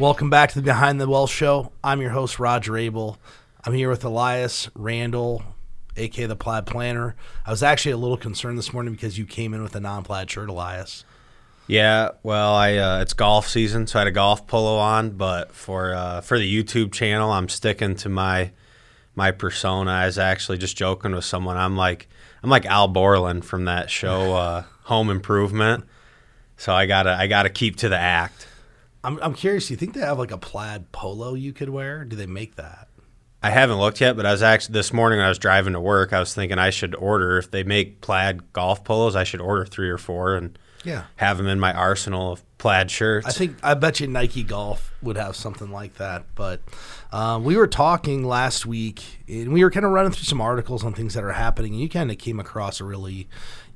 Welcome back to the Behind the Wealth Show. I'm your host, Roger Abel. I'm here with Elias Randall, aka the Plaid Planner. I was actually a little concerned this morning because you came in with a non-plaid shirt, Elias. Yeah, well, I uh, it's golf season, so I had a golf polo on. But for uh, for the YouTube channel, I'm sticking to my my persona. I was actually just joking with someone. I'm like I'm like Al Borland from that show, uh, Home Improvement. So I gotta I gotta keep to the act. I'm, I'm curious. Do you think they have like a plaid polo you could wear? Do they make that? I haven't looked yet, but I was actually this morning when I was driving to work. I was thinking I should order if they make plaid golf polos. I should order three or four and Yeah. have them in my arsenal of plaid shirts. I think I bet you Nike Golf would have something like that. But uh, we were talking last week, and we were kind of running through some articles on things that are happening, and you kind of came across a really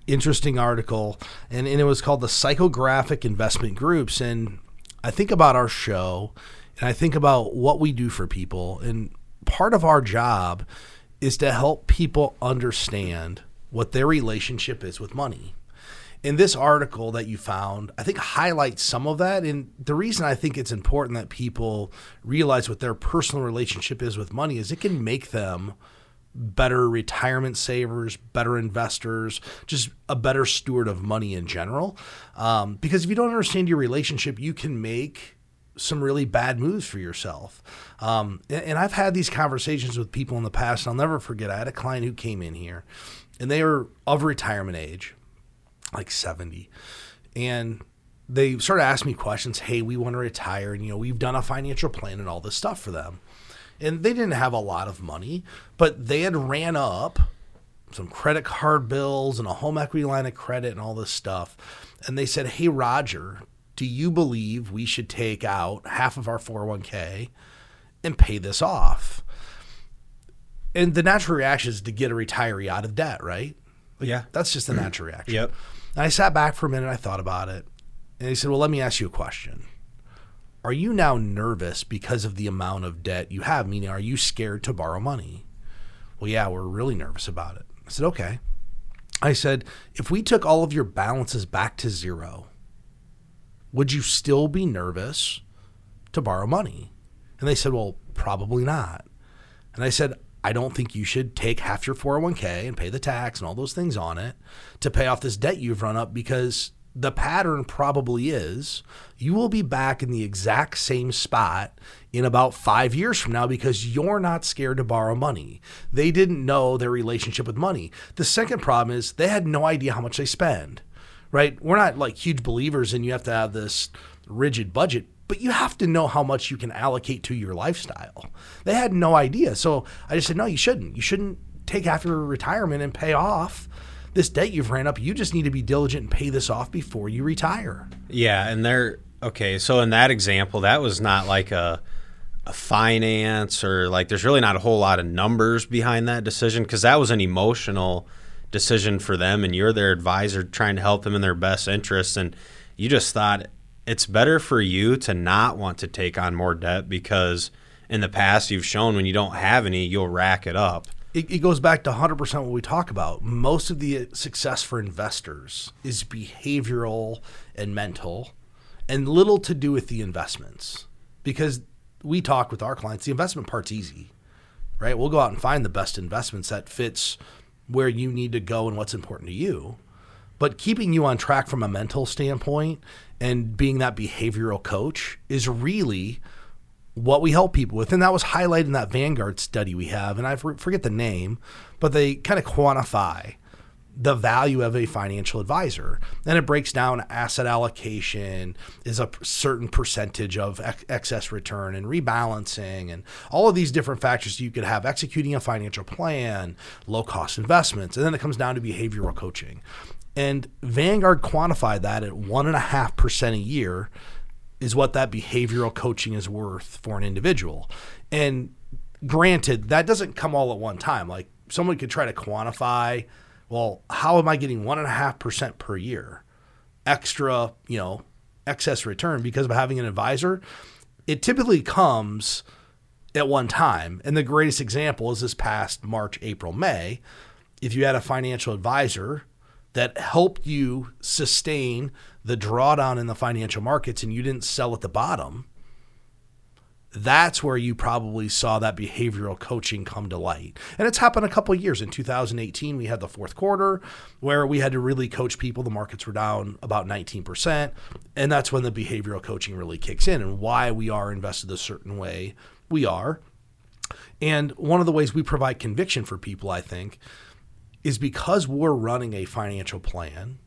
interesting article, and, and it was called the Psychographic Investment Groups. And I think about our show, and I think about what we do for people, and part of our job is to help people understand what their relationship is with money in this article that you found, I think highlights some of that. And the reason I think it's important that people realize what their personal relationship is with money is it can make them better retirement savers, better investors, just a better steward of money in general. Um, because if you don't understand your relationship, you can make some really bad moves for yourself. Um, and, I've had these conversations with people in the past. And I'll never forget. I had a client who came in here, and they were of retirement age like 70. And they started asking me questions. Hey, we want to retire. And, you know, we've done a financial plan and all this stuff for them. And they didn't have a lot of money, but they had ran up some credit card bills and a home equity line of credit and all this stuff. And they said, Hey, Roger, do you believe we should take out half of our 401k and pay this off? And the natural reaction is to get a retiree out of debt, right? yeah. That's just the natural reaction. Yep. And I sat back for a minute. I thought about it. And he said, Well, let me ask you a question. Are you now nervous because of the amount of debt you have? Meaning, are you scared to borrow money? Well, yeah, we're really nervous about it. I said, Okay. I said, If we took all of your balances back to zero, would you still be nervous to borrow money? And they said, Well, probably not. And I said, I don't think you should take half your 401k and pay the tax and all those things on it to pay off this debt you've run up because the pattern probably is you will be back in the exact same spot in about five years from now because you're not scared to borrow money. They didn't know their relationship with money. The second problem is they had no idea how much they spend, right? We're not like huge believers in you have to have this rigid budget but you have to know how much you can allocate to your lifestyle. They had no idea. So I just said, no, you shouldn't. You shouldn't take after retirement and pay off this debt you've ran up. You just need to be diligent and pay this off before you retire. Yeah, and they're okay. So in that example, that was not like a a finance or like there's really not a whole lot of numbers behind that decision because that was an emotional decision for them, and you're their advisor trying to help them in their best interests, and you just thought it's better for you to not want to take on more debt because in the past you've shown when you don't have any, you'll rack it up. It, it goes back to 100% what we talk about. Most of the success for investors is behavioral and mental and little to do with the investments because we talk with our clients, the investment part's easy, right? We'll go out and find the best investments that fits where you need to go and what's important to you. But keeping you on track from a mental standpoint and being that behavioral coach is really what we help people with. And that was highlighted in that Vanguard study we have. And I forget the name, but they kind of quantify the value of a financial advisor. Then it breaks down asset allocation is a certain percentage of ex- excess return and rebalancing and all of these different factors you could have executing a financial plan, low cost investments. And then it comes down to behavioral coaching. And Vanguard quantified that at one and a half percent a year is what that behavioral coaching is worth for an individual. And granted, that doesn't come all at one time. Like someone could try to quantify, well, how am I getting one and a half percent per year extra, you know, excess return because of having an advisor? It typically comes at one time. And the greatest example is this past March, April, May. If you had a financial advisor that helped you sustain the drawdown in the financial markets and you didn't sell at the bottom, that's where you probably saw that behavioral coaching come to light. And it's happened a couple years. In 2018, we had the fourth quarter where we had to really coach people. The markets were down about 19%. And that's when the behavioral coaching really kicks in and why we are invested a certain way we are. And one of the ways we provide conviction for people, I think, is because we're running a financial plan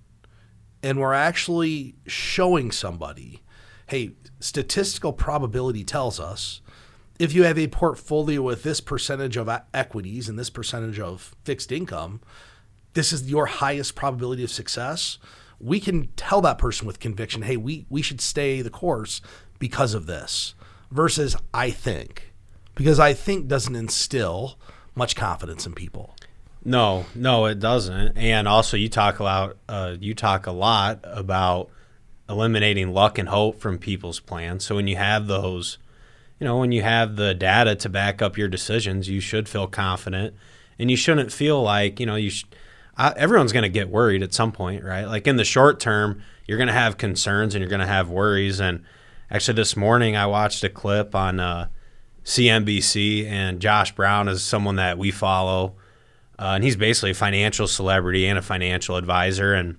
and we're actually showing somebody hey, statistical probability tells us if you have a portfolio with this percentage of equities and this percentage of fixed income, this is your highest probability of success. We can tell that person with conviction, hey, we, we should stay the course because of this, versus I think. Because I think doesn't instill much confidence in people. No, no, it doesn't. And also, you talk a lot. Uh, you talk a lot about eliminating luck and hope from people's plans. So when you have those, you know, when you have the data to back up your decisions, you should feel confident, and you shouldn't feel like you know you. Sh- I, everyone's going to get worried at some point, right? Like in the short term, you're going to have concerns and you're going to have worries. And actually, this morning I watched a clip on uh, CNBC, and Josh Brown is someone that we follow, uh, and he's basically a financial celebrity and a financial advisor, and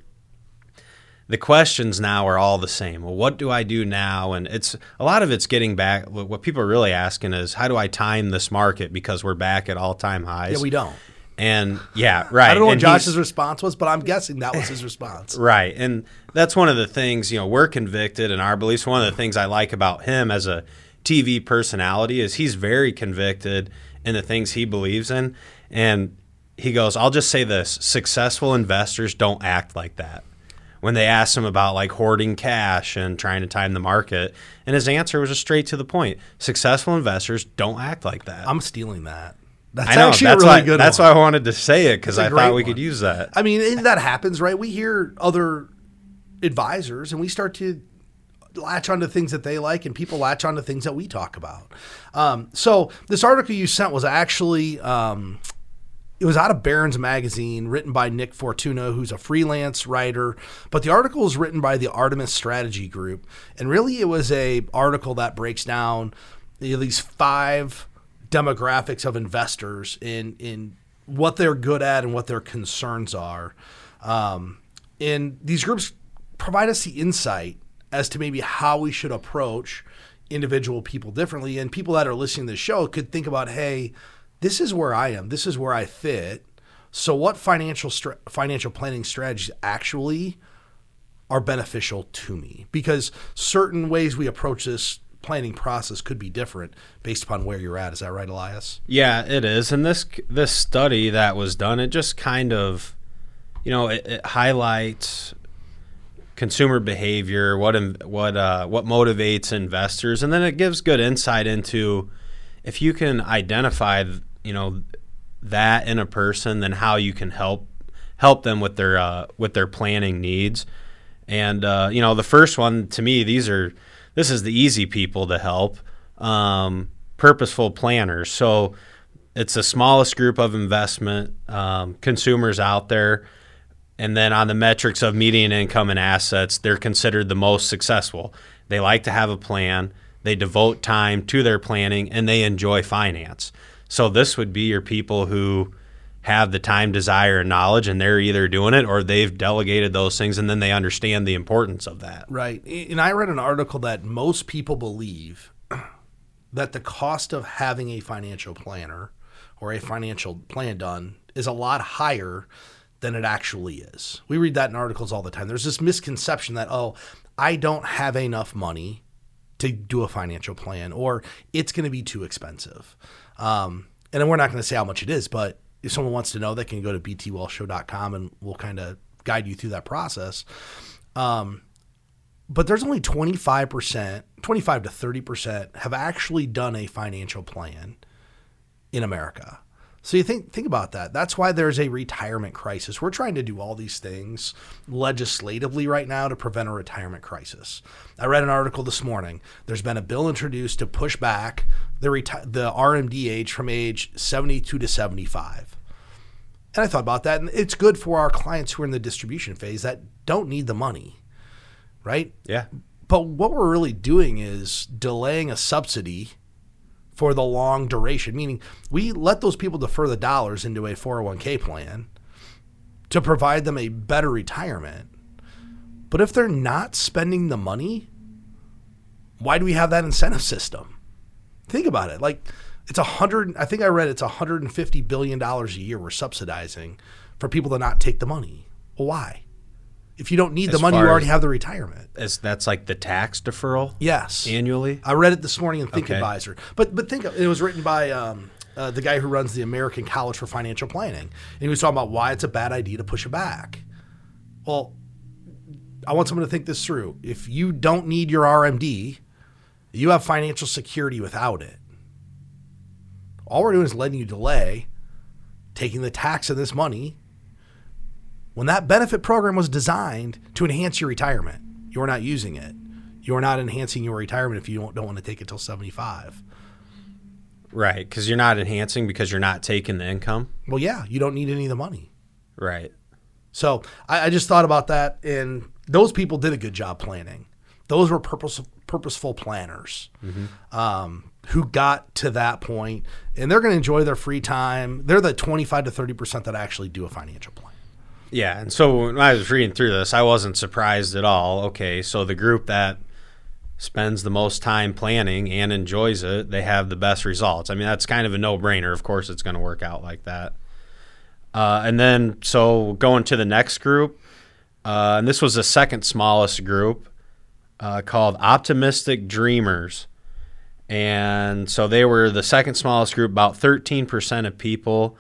the questions now are all the same. Well, what do I do now? And it's a lot of it's getting back. What people are really asking is, how do I time this market because we're back at all time highs? Yeah, we don't. And yeah, right. I don't know and what Josh's response was, but I'm guessing that was his response. Right. And that's one of the things, you know, we're convicted in our beliefs. One of the things I like about him as a TV personality is he's very convicted in the things he believes in. And he goes, I'll just say this successful investors don't act like that when they asked him about like hoarding cash and trying to time the market. And his answer was just straight to the point. Successful investors don't act like that. I'm stealing that. That's I know, actually that's a really why, good That's one. why I wanted to say it because I thought we one. could use that. I mean, and that happens, right? We hear other advisors and we start to latch onto things that they like and people latch onto things that we talk about. Um, so this article you sent was actually um, it was out of Barron's magazine, written by Nick Fortuna, who's a freelance writer. But the article was written by the Artemis Strategy Group, and really it was a article that breaks down these five demographics of investors in in what they're good at and what their concerns are. Um, and these groups provide us the insight as to maybe how we should approach individual people differently. And people that are listening to the show could think about, hey, this is where I am. This is where I fit. So, what financial stra- financial planning strategies actually are beneficial to me? Because certain ways we approach this planning process could be different based upon where you're at. Is that right, Elias? Yeah, it is. And this this study that was done, it just kind of, you know, it, it highlights consumer behavior, what what uh, what motivates investors, and then it gives good insight into if you can identify, you know, that in a person, then how you can help help them with their uh, with their planning needs. And uh, you know, the first one to me, these are this is the easy people to help. Um, purposeful planners. So it's the smallest group of investment um, consumers out there. And then on the metrics of median income and assets, they're considered the most successful. They like to have a plan, they devote time to their planning, and they enjoy finance. So this would be your people who have the time, desire, and knowledge, and they're either doing it or they've delegated those things, and then they understand the importance of that. Right. And I read an article that most people believe that the cost of having a financial planner or a financial plan done is a lot higher than it actually is. We read that in articles all the time. There's this misconception that, oh, I don't have enough money to do a financial plan or it's going to be too expensive. Um, and we're not going to say how much it is, but if someone wants to know, they can go to btwealthshow.com and we'll kind of guide you through that process. Um, but there's only 25%, 25 to 30% have actually done a financial plan in America. So you think think about that. That's why there's a retirement crisis. We're trying to do all these things legislatively right now to prevent a retirement crisis. I read an article this morning. There's been a bill introduced to push back the reti- the RMD age from age 72 to 75. And I thought about that and it's good for our clients who are in the distribution phase that don't need the money. Right? Yeah. But what we're really doing is delaying a subsidy for the long duration, meaning we let those people defer the dollars into a 401k plan to provide them a better retirement. But if they're not spending the money, why do we have that incentive system? Think about it. Like it's a hundred. I think I read it's hundred and fifty billion dollars a year we're subsidizing for people to not take the money. Well, why? If you don't need the As money, you far already as- have the retirement. Is that's like the tax deferral Yes. annually? I read it this morning in Think Okay. Advisor. But but think of- it was written by um, uh, the guy who runs the American College for Financial Planning, and he was talking about why it's a bad idea to push it back. Well, I want someone to think this through. If you don't need your RMD, you have financial security without it. All we're doing is letting you delay taking the tax of this money when that benefit program was designed to enhance your retirement. You're not using it. You're not enhancing your retirement if you don't, don't want to take it till 75. Right, because you're not enhancing because you're not taking the income. Well, yeah, you don't need any of the money. Right. So I, I just thought about that, and those people did a good job planning. Those were purpose, purposeful planners um, who got to that point, and they're going to enjoy their free time. They're the 25 to 30 percent that actually do a financial plan. Yeah, and so when I was reading through this, I wasn't surprised at all. Okay, so the group that spends the most time planning and enjoys it, they have the best results. I mean, that's kind of a no-brainer. Of course, it's going to work out like that. Uh, and then, so going to the next group, uh, and this was the second smallest group uh, called Optimistic Dreamers. And so they were the second smallest group, about 13% of people.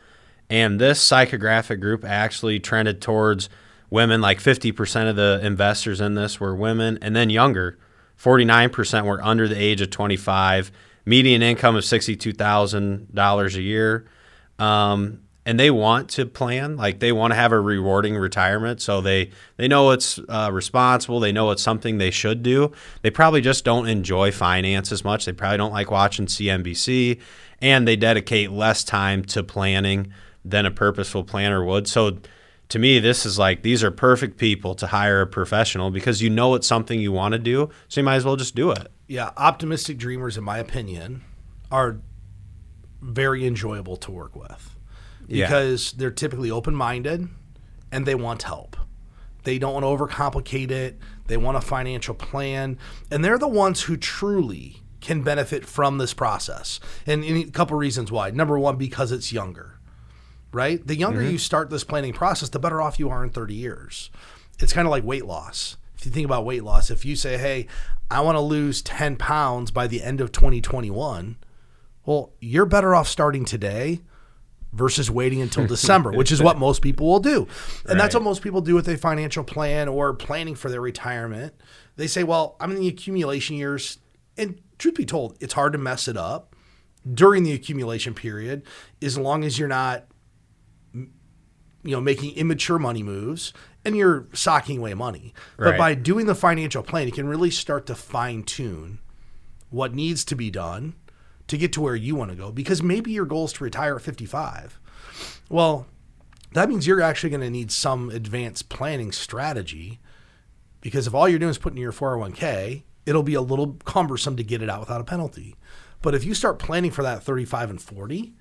And this psychographic group actually trended towards women, like 50% of the investors in this were women, and then younger. 49% were under the age of 25, median income of $62,000 a year. Um, and they want to plan, like they want to have a rewarding retirement. So they, they know it's uh, responsible. They know it's something they should do. They probably just don't enjoy finance as much. They probably don't like watching CNBC, and they dedicate less time to planning than a purposeful planner would. So to me, this is like these are perfect people to hire a professional because you know it's something you want to do. So you might as well just do it. Yeah, optimistic dreamers, in my opinion, are very enjoyable to work with Yeah. because they're typically open minded and they want help. They don't want to overcomplicate it. They want a financial plan. And they're the ones who truly can benefit from this process. And, and a couple reasons why. Number one, because it's younger, right? The younger mm-hmm. you start this planning process, the better off you are in 30 years. It's kind of like weight loss. If you think about weight loss, if you say, hey, I want to lose 10 pounds by the end of 2021, well, you're better off starting today versus waiting until December, which is what most people will do. And that's what most people do with a financial plan or planning for their retirement. They say, well, I'm in the accumulation years. And truth be told, it's hard to mess it up during the accumulation period as long as you're not you know making immature money moves and you're socking away money. But by doing the financial plan you can really start to fine tune what needs to be done to get to where you want to go because maybe your goal is to retire at 55 well that means you're actually going to need some advanced planning strategy because if all you're doing is putting in your 401k it'll be a little cumbersome to get it out without a penalty. But if you start planning for that 35 and 40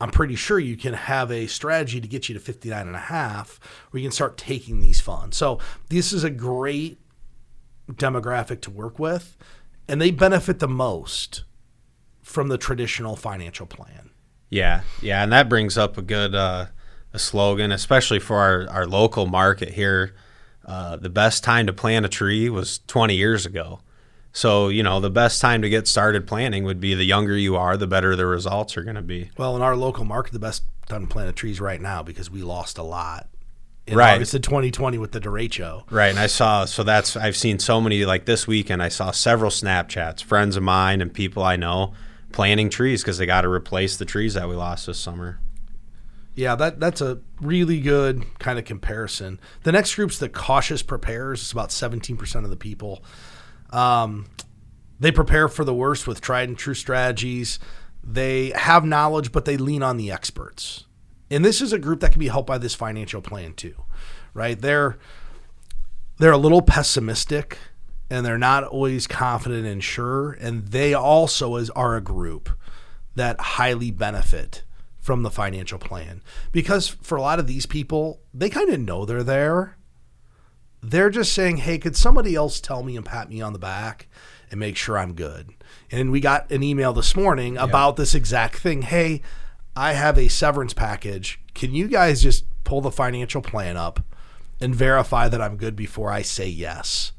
I'm pretty sure you can have a strategy to get you to 59 and a half where you can start taking these funds. So this is a great demographic to work with and they benefit the most from the traditional financial plan. Yeah, yeah, and that brings up a good uh, a slogan, especially for our, our local market here. Uh, the best time to plant a tree was 20 years ago. So, you know, the best time to get started planting would be the younger you are, the better the results are going to be. Well, in our local market, the best time to plant a trees right now because we lost a lot in Right. August of 2020 with the derecho. Right, and I saw so that's I've seen so many like this weekend I saw several Snapchats, friends of mine and people I know planting trees because they got to replace the trees that we lost this summer. Yeah, that that's a really good kind of comparison. The next group's the cautious preparers. It's about 17% of the people. Um, they prepare for the worst with tried and true strategies. They have knowledge, but they lean on the experts. And this is a group that can be helped by this financial plan too, right? They're they're a little pessimistic and they're not always confident and sure. And they also is are a group that highly benefit from the financial plan because for a lot of these people, they kind of know they're there. They're just saying, "Hey, could somebody else tell me and pat me on the back and make sure I'm good?" And we got an email this morning about this exact thing. Hey, I have a severance package. Can you guys just pull the financial plan up and verify that I'm good before I say yes?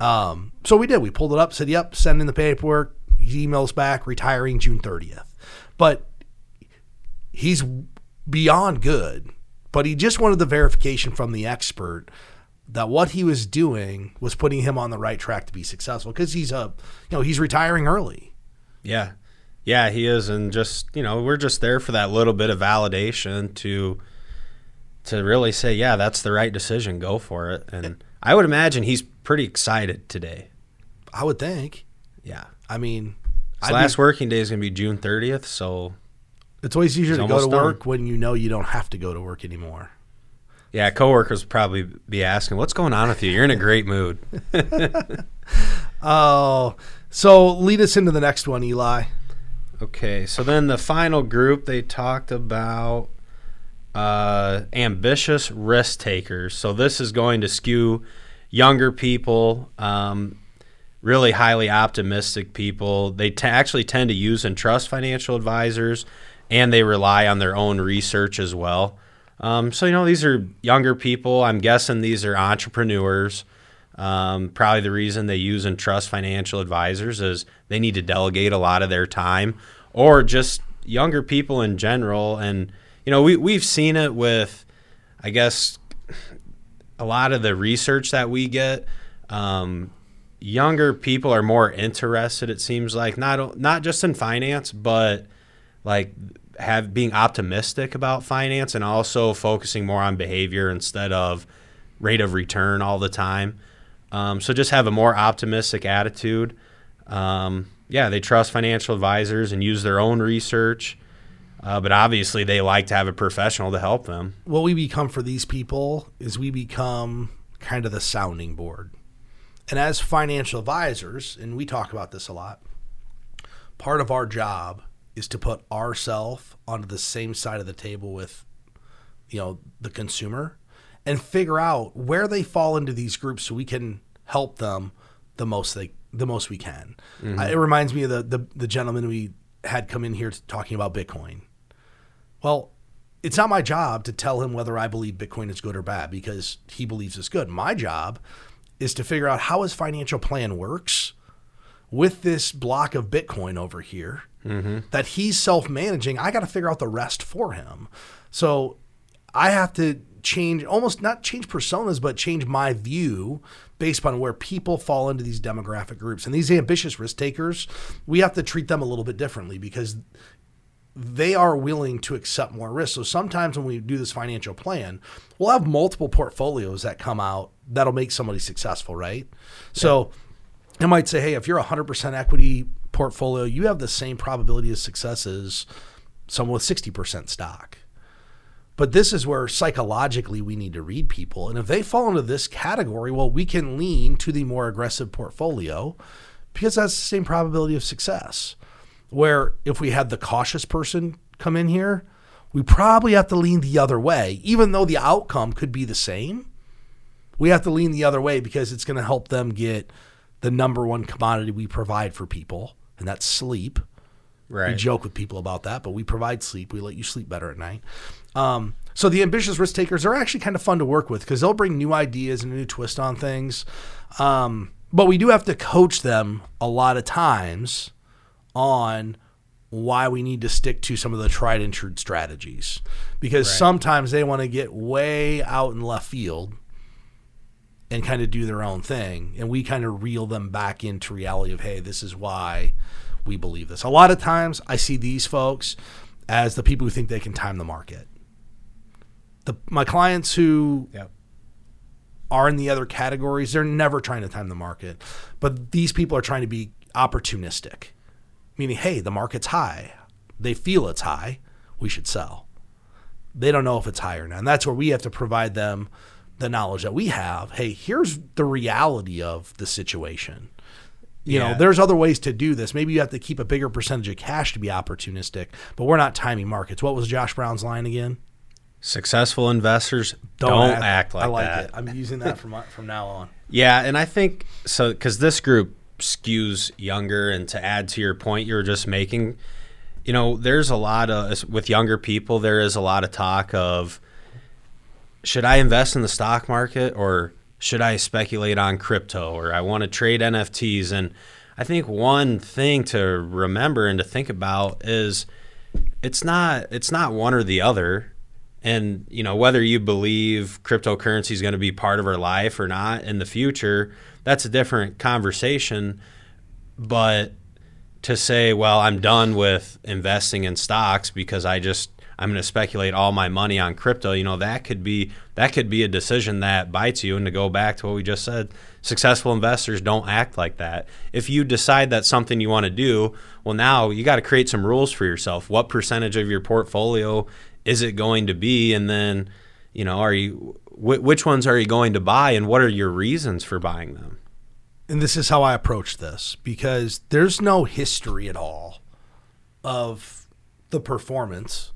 Um, so we did. We pulled it up, said, "Yep, send in the paperwork." Emails back, retiring June 30th. But he's beyond good. But he just wanted the verification from the expert that what he was doing was putting him on the right track to be successful because he's a, you know, he's retiring early. Yeah. Yeah, he is and just, you know, we're just there for that little bit of validation to to really say, yeah, that's the right decision, go for it. And I would imagine he's pretty excited today. I would think. Yeah. I mean, His I'd last be- working day is going to be June 30th, so it's always easier to go to done. work when you know you don't have to go to work anymore. Yeah, coworkers would probably be asking, "What's going on with you? You're in a great mood." Oh, so lead us into the next one, Eli. Okay, so then the final group they talked about uh, ambitious risk takers. So this is going to skew younger people, um, really highly optimistic people. They t- actually tend to use and trust financial advisors, and they rely on their own research as well. Um, so you know these are younger people. I'm guessing these are entrepreneurs. Um, probably the reason they use and trust financial advisors is they need to delegate a lot of their time, or just younger people in general. And you know, we we've seen it with, I guess, a lot of the research that we get. Um, younger people are more interested. It seems like not not just in finance, but like have being optimistic about finance and also focusing more on behavior instead of rate of return all the time. Um, so just have a more optimistic attitude. Um, yeah, they trust financial advisors and use their own research, uh, but obviously they like to have a professional to help them. what we become for these people is we become kind of the sounding board. And as financial advisors, and we talk about this a lot, part of our job is to put ourselves onto the same side of the table with you know the consumer and figure out where they fall into these groups so we can help them the most they the most we can. Uh, it reminds me of the, the the gentleman we had come in here talking about Bitcoin. Well, it's not my job to tell him whether I believe Bitcoin is good or bad because he believes it's good. My job is to figure out how his financial plan works with this block of Bitcoin over here Mm-hmm. that he's self managing. I got to figure out the rest for him. So I have to change, almost not change personas, but change my view based on where people fall into these demographic groups. And these ambitious risk takers, we have to treat them a little bit differently because they are willing to accept more risk. So sometimes when we do this financial plan, we'll have multiple portfolios that come out that'll make somebody successful, right? So I might say, hey, if you're a 100% equity portfolio, you have the same probability of success as someone with 60% stock. But this is where psychologically we need to read people. And if they fall into this category, well, we can lean to the more aggressive portfolio because that's the same probability of success. Where if we had the cautious person come in here, we probably have to lean the other way, even though the outcome could be the same. We have to lean the other way because it's going to help them get the number one commodity we provide for people, and that's sleep. We joke with people about that, but we provide sleep. We let you sleep better at night. Um, so the ambitious risk takers are actually kind of fun to work with because they'll bring new ideas and a new twist on things. Um, but we do have to coach them a lot of times on why we need to stick to some of the tried and true strategies because sometimes they want to get way out in left field and kind of do their own thing and we kind of reel them back into reality of hey this is why we believe this. A lot of times i see these folks as the people who think they can time the market. The my clients who Yep. are in the other categories they're never trying to time the market but these people are trying to be opportunistic meaning hey the market's high. They feel it's high. We should sell. They don't know if it's high or not and that's where we have to provide them the knowledge that we have hey here's the reality of the situation You Yeah. know, there's other ways to do this. Maybe you have to keep a bigger percentage of cash to be opportunistic, but we're not timing markets. What was Josh Brown's line again? Successful investors don't, act, like I like that. it. I'm using that from from now on. Yeah, and I think so because this group skews younger, and to add to your point you were just making, you know, there's a lot of with younger people. There is a lot of talk of should I invest in the stock market or should I speculate on crypto or I want to trade NFTs and I think one thing to remember and to think about is it's not it's not one or the other. And you know whether you believe cryptocurrency is going to be part of our life or not in the future that's a different conversation. But to say well i'm done with investing in stocks because i just i'm going to speculate all my money on crypto you know that could be that could be a decision that bites you. And to go back to what we just said successful investors don't act like that. If you decide that's something you want to do well now you got to create some rules for yourself. What percentage of your portfolio is it going to be? And then you know are you wh- which ones are you going to buy? And what are your reasons for buying them? And this is how I approach this because there's no history at all of the performance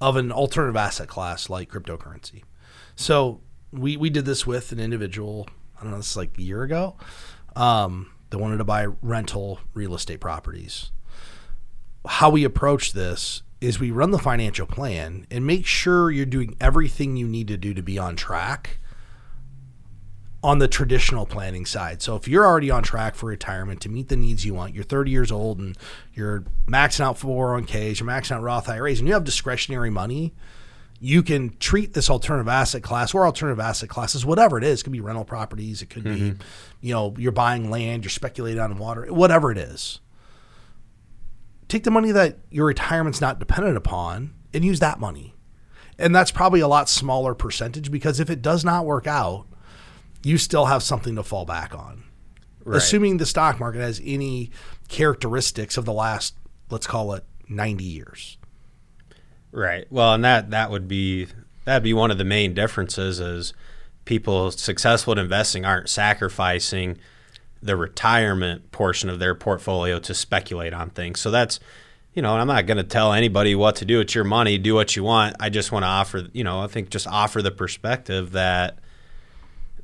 of an alternative asset class like cryptocurrency. So we we did this with an individual. I don't know, this is like a year ago. Um, that wanted to buy rental real estate properties. How we approach this is we run the financial plan and make sure you're doing everything you need to do to be on track on the traditional planning side. So if you're already on track for retirement to meet the needs you want, you're 30 years old and you're maxing out 401ks, you're maxing out Roth IRAs, and you have discretionary money, you can treat this alternative asset class or alternative asset classes, whatever it is. It could be rental properties, it could be, mm-hmm. you know, you're buying land, you're speculating on water, whatever it is. Take the money that your retirement's not dependent upon and use that money. And that's probably a lot smaller percentage because if it does not work out, you still have something to fall back on. Right. Assuming the stock market has any characteristics of the last, let's call it 90 years. Right. Well, and that that would be that'd be one of the main differences is people successful at investing aren't sacrificing the retirement portion of their portfolio to speculate on things. So that's you know, I'm not going to tell anybody what to do. It's your money. Do what you want. I just want to offer, you know, I think just offer the perspective that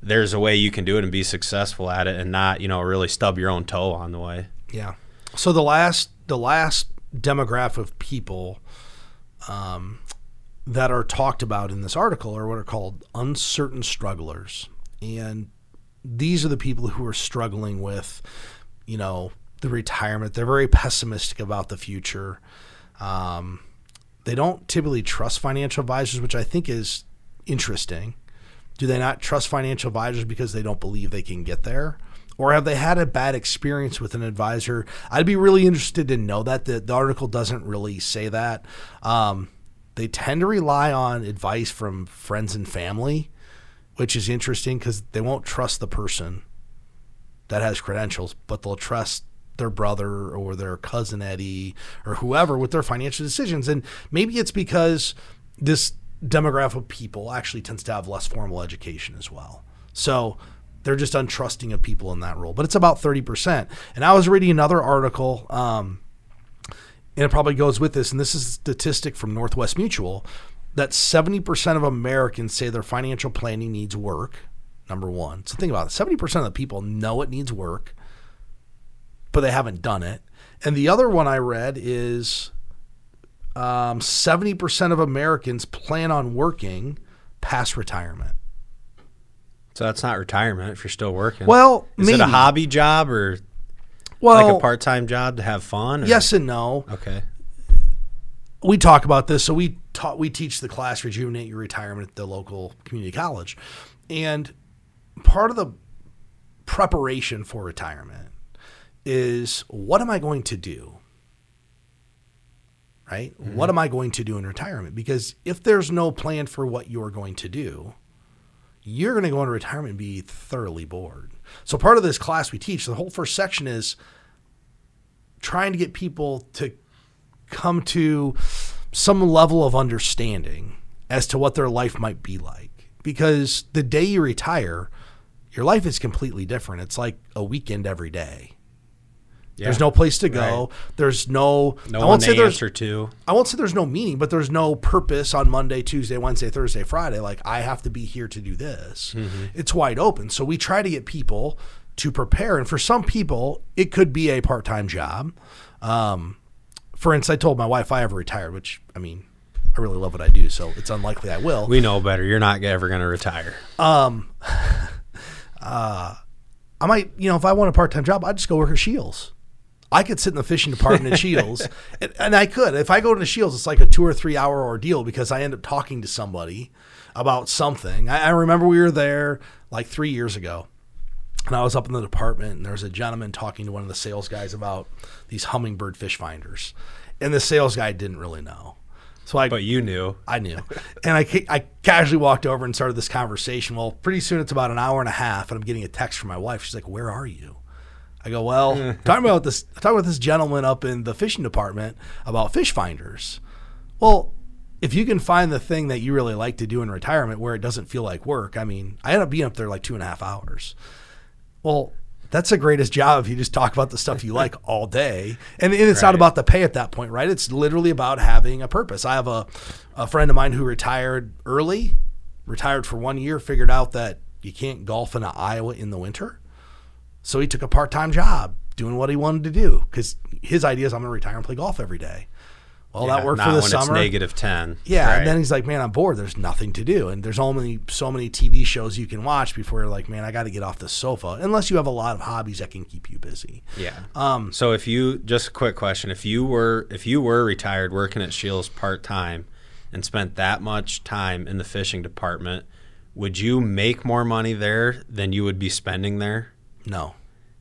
there's a way you can do it and be successful at it and not, you know, really stub your own toe on the way. Yeah. So the last the last demographic of people um, that are talked about in this article are what are called uncertain strugglers, and these are the people who are struggling with, you know, the retirement. They're very pessimistic about the future. Um, they don't typically trust financial advisors, which I think is interesting. Do they not trust financial advisors because they don't believe they can get there? Or have they had a bad experience with an advisor? I'd be really interested to know that. The, the article doesn't really say that. Um, they tend to rely on advice from friends and family, which is interesting because they won't trust the person that has credentials, but they'll trust their brother or their cousin Eddie or whoever with their financial decisions. And maybe it's because this demographic of people actually tends to have less formal education as well. So they're just untrusting of people in that role. But it's about 30%. And I was reading another article, um, and it probably goes with this, and this is a statistic from Northwest Mutual that 70% of Americans say their financial planning needs work. Number one. So think about it 70% of the people know it needs work, but they haven't done it. And the other one I read is um, 70% of Americans plan on working past retirement. So that's not retirement if you're still working. Well, is maybe. it a hobby job or Well, like a part-time job to have fun? or- yes and no. Okay. we talk about this. So we taught we teach the class rejuvenate your retirement at the local community college, and part of the preparation for retirement is what am I going to do? Right? Mm-hmm. What am I going to do in retirement? Because if there's no plan for what you're going to do, you're going to go into retirement and be thoroughly bored. So part of this class we teach, the whole first section is trying to get people to come to some level of understanding as to what their life might be like. Because the day you retire, your life is completely different. It's like a weekend every day. There's no place to go. There's no. No I won't say there's. answer to. I won't say there's no meaning, but there's no purpose on Monday, Tuesday, Wednesday, Thursday, Friday. Like I have to be here to do this. Mm-hmm. It's wide open. So we try to get people to prepare, and for some people, it could be a part-time job. Um, for instance, I told my wife I ever retired, which I mean, I really love what I do, so it's unlikely I will. We know better. You're not ever going to retire. Um, uh, I might, you know, if I want a part time job, I'd just go work at Scheels. I could sit in the fishing department at Scheels, and, and I could. If I go to the Scheels, it's like a two or three hour ordeal because I end up talking to somebody about something. I, I remember we were there like three years ago, and I was up in the department, and there was a gentleman talking to one of the sales guys about these Humminbird fish finders, and the sales guy didn't really know. So I, But you knew. I knew. And I, I casually walked over and started this conversation. Well, pretty soon it's about an hour and a half, and I'm getting a text from my wife. She's like, Where are you? I go, Well, talking about this talking about this gentleman up in the fishing department about fish finders. Well, if you can find the thing that you really like to do in retirement where it doesn't feel like work, I mean, I end up being up there like two and a half hours. Well, that's the greatest job if you just talk about the stuff you like all day. And, and it's not about the pay at that point, right? It's literally about having a purpose. I have a, a friend of mine who retired early, retired for one year, figured out that you can't golf in Iowa in the winter. So he took a part time job doing what he wanted to do because his idea is I'm going to retire and play golf every day. Well, that Yeah, worked not for the summer. It's negative 10. Yeah, Right. and then he's like, "Man, I'm bored. There's nothing to do, and there's only so many TV shows you can watch before you're like, man, I got to get off the sofa." Unless you have a lot of hobbies that can keep you busy. Yeah. Um, So if you just a quick question, if you were if you were retired working at Scheels part time and spent that much time in the fishing department, would you make more money there than you would be spending there? No,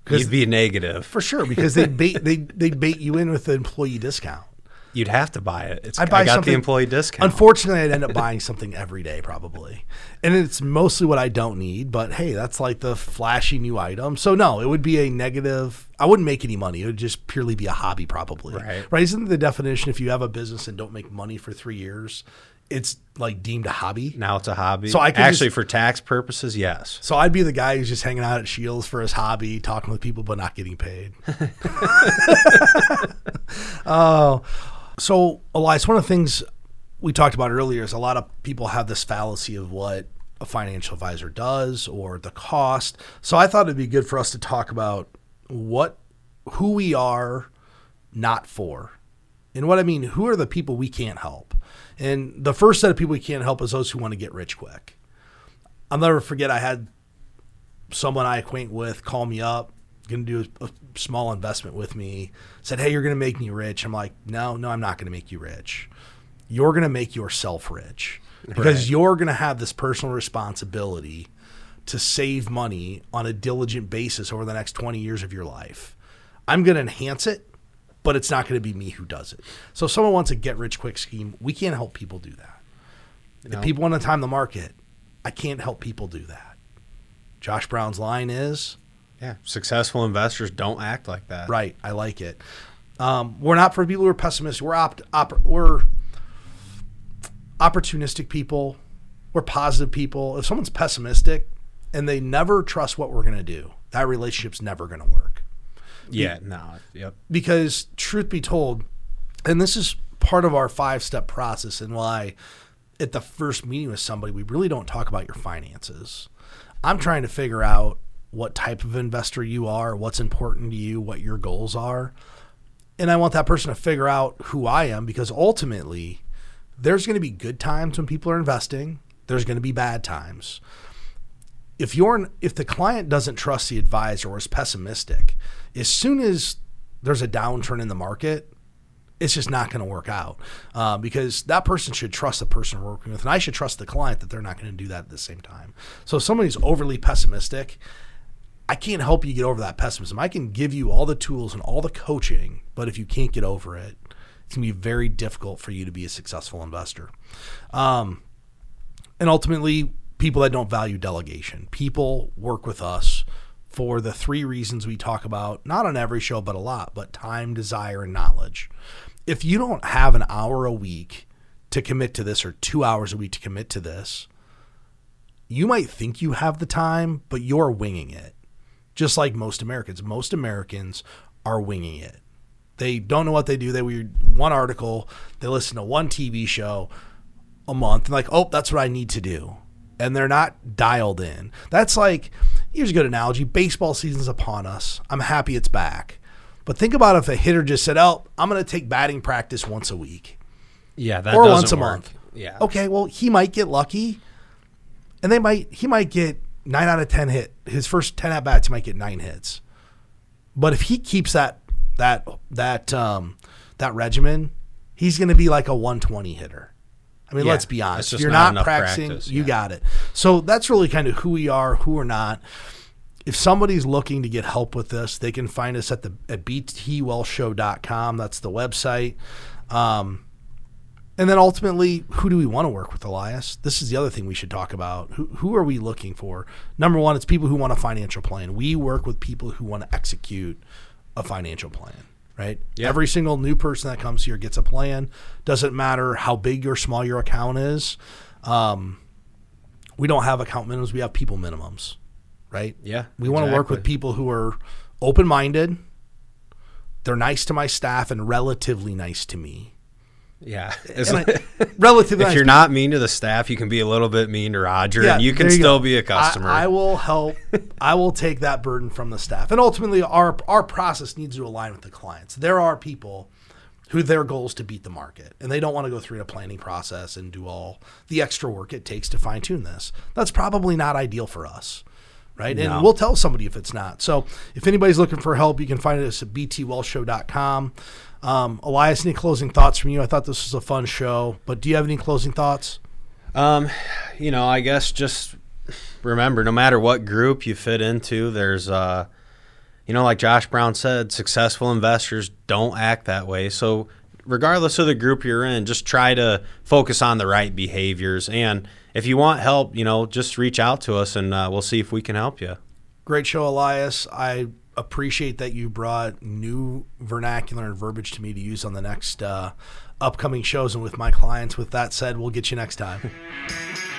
You'd be negative. for sure because they bait they they bait you in with the employee discount. You'd have to buy it. It's I'd buy I got something- the employee discount. Unfortunately, I'd end up buying something every day probably, and it's mostly what I don't need. But hey, that's like the flashy new item. So no, it would be a negative. I wouldn't make any money. It would just purely be a hobby, probably. Right. Right. Isn't the definition if you have a business and don't make money for three years, it's like deemed a hobby? now it's a hobby. So I actually just- for tax purposes, yes. So I'd be the guy who's just hanging out at Scheels for his hobby, talking with people, but not getting paid. oh, so Elias, one of the things we talked about earlier is a lot of people have this fallacy of what a financial advisor does or the cost. So I thought it'd be good for us to talk about what, who we are, not for. And what I mean, who are the people we can't help? And the first set of people we can't help is those who want to get rich quick. I'll never forget I had someone I acquaint with call me up, going to do a, a small investment with me, said, Hey, you're going to make me rich. I'm like, No, no, I'm not going to make you rich. You're going to make yourself rich because Right. you're going to have this personal responsibility to save money on a diligent basis over the next 20 years of your life. I'm going to enhance it, but it's not going to be me who does it. So if someone wants a get rich quick scheme, we can't help people do that. No. If people want to time the market, I can't help people do that. Josh Brown's line is Yeah. Successful investors don't act like that. right. I like it. Um, we're not for people who are pessimistic. We're opt, op, we're opportunistic people. We're positive people. If someone's pessimistic and they never trust what we're going to do, that relationship's never going to work. Yeah, no. Yep. because truth be told, and this is part of our five step process and why at the first meeting with somebody, we really don't talk about your finances. I'm trying to figure out what type of investor you are, what's important to you, what your goals are. And I want that person to figure out who I am because ultimately there's going to be good times when people are investing, there's going to be bad times if you're if the client doesn't trust the advisor or is pessimistic, as soon as there's a downturn in the market, it's just not going to work out uh, because that person should trust the person we're working with, and I should trust the client that they're not going to do that at the same time. So if somebody's overly pessimistic, I can't help you get over that pessimism. I can give you all the tools and all the coaching, but if you can't get over it, it's going to be very difficult for you to be a successful investor. Um, and ultimately people that don't value delegation. People work with us for the three reasons we talk about, not on every show, but a lot, but time, desire, and knowledge. If you don't have an hour a week to commit to this or two hours a week to commit to this, you might think you have the time, but you're winging it. Just like most Americans. Most Americans are winging it. They don't know what they do. They read one article, they listen to one TV show a month, and like, oh, that's what I need to do. And they're not dialed in. That's like, here's a good analogy baseball season's upon us. I'm happy it's back. But think about if a hitter just said, oh, I'm going to take batting practice once a week Yeah, that or once a work. month. Yeah. Okay, well, he might get lucky, and they might he might get nine out of ten hit. His first ten at bats, he might get nine hits. But if he keeps that that that um, that regimen, he's going to be like a 120 hitter. I mean, Yeah, let's be honest. If you're not not, practicing, practice, you yeah. got it. So that's really kind of who we are, who we're not. If somebody's looking to get help with this, they can find us at the at btwealthshow.com. That's the website. Um, and then ultimately, who do we want to work with, Elias? This is the other thing we should talk about. Who, who are we looking for? Number one, it's people who want a financial plan. We work with people who want to execute a financial plan, right? Yep. Every single new person that comes here gets a plan. Doesn't matter how big or small your account is. Um, we don't have account minimums, we have people minimums, right? Yeah, We want to work with people who are open minded. They're nice to my staff and relatively nice to me. Yeah. I- relatively if you're not mean to the staff, you can be a little bit mean to Roger, and you can there still go. be a customer. I, will help. I will take that burden from the staff, and ultimately, our our process needs to align with the clients. There are people who their goal is to beat the market, and they don't want to go through a planning process and do all the extra work it takes to fine tune this. That's probably not ideal for us. Right. And we'll tell somebody if it's not. So if anybody's looking for help, you can find us at btwealthshow.com. Um, Elias, any closing thoughts from you? I thought this was a fun show, but do you have any closing thoughts? Um, you know, I guess just remember, no matter what group you fit into, there's, uh, you know, like Josh Brown said, successful investors don't act that way. So, regardless of the group you're in, just try to focus on the right behaviors. And if you want help, you know, just reach out to us, and uh, we'll see if we can help you. Great show, Elias. I appreciate that you brought new vernacular and verbiage to me to use on the next uh, upcoming shows and with my clients. With that said, we'll get you next time.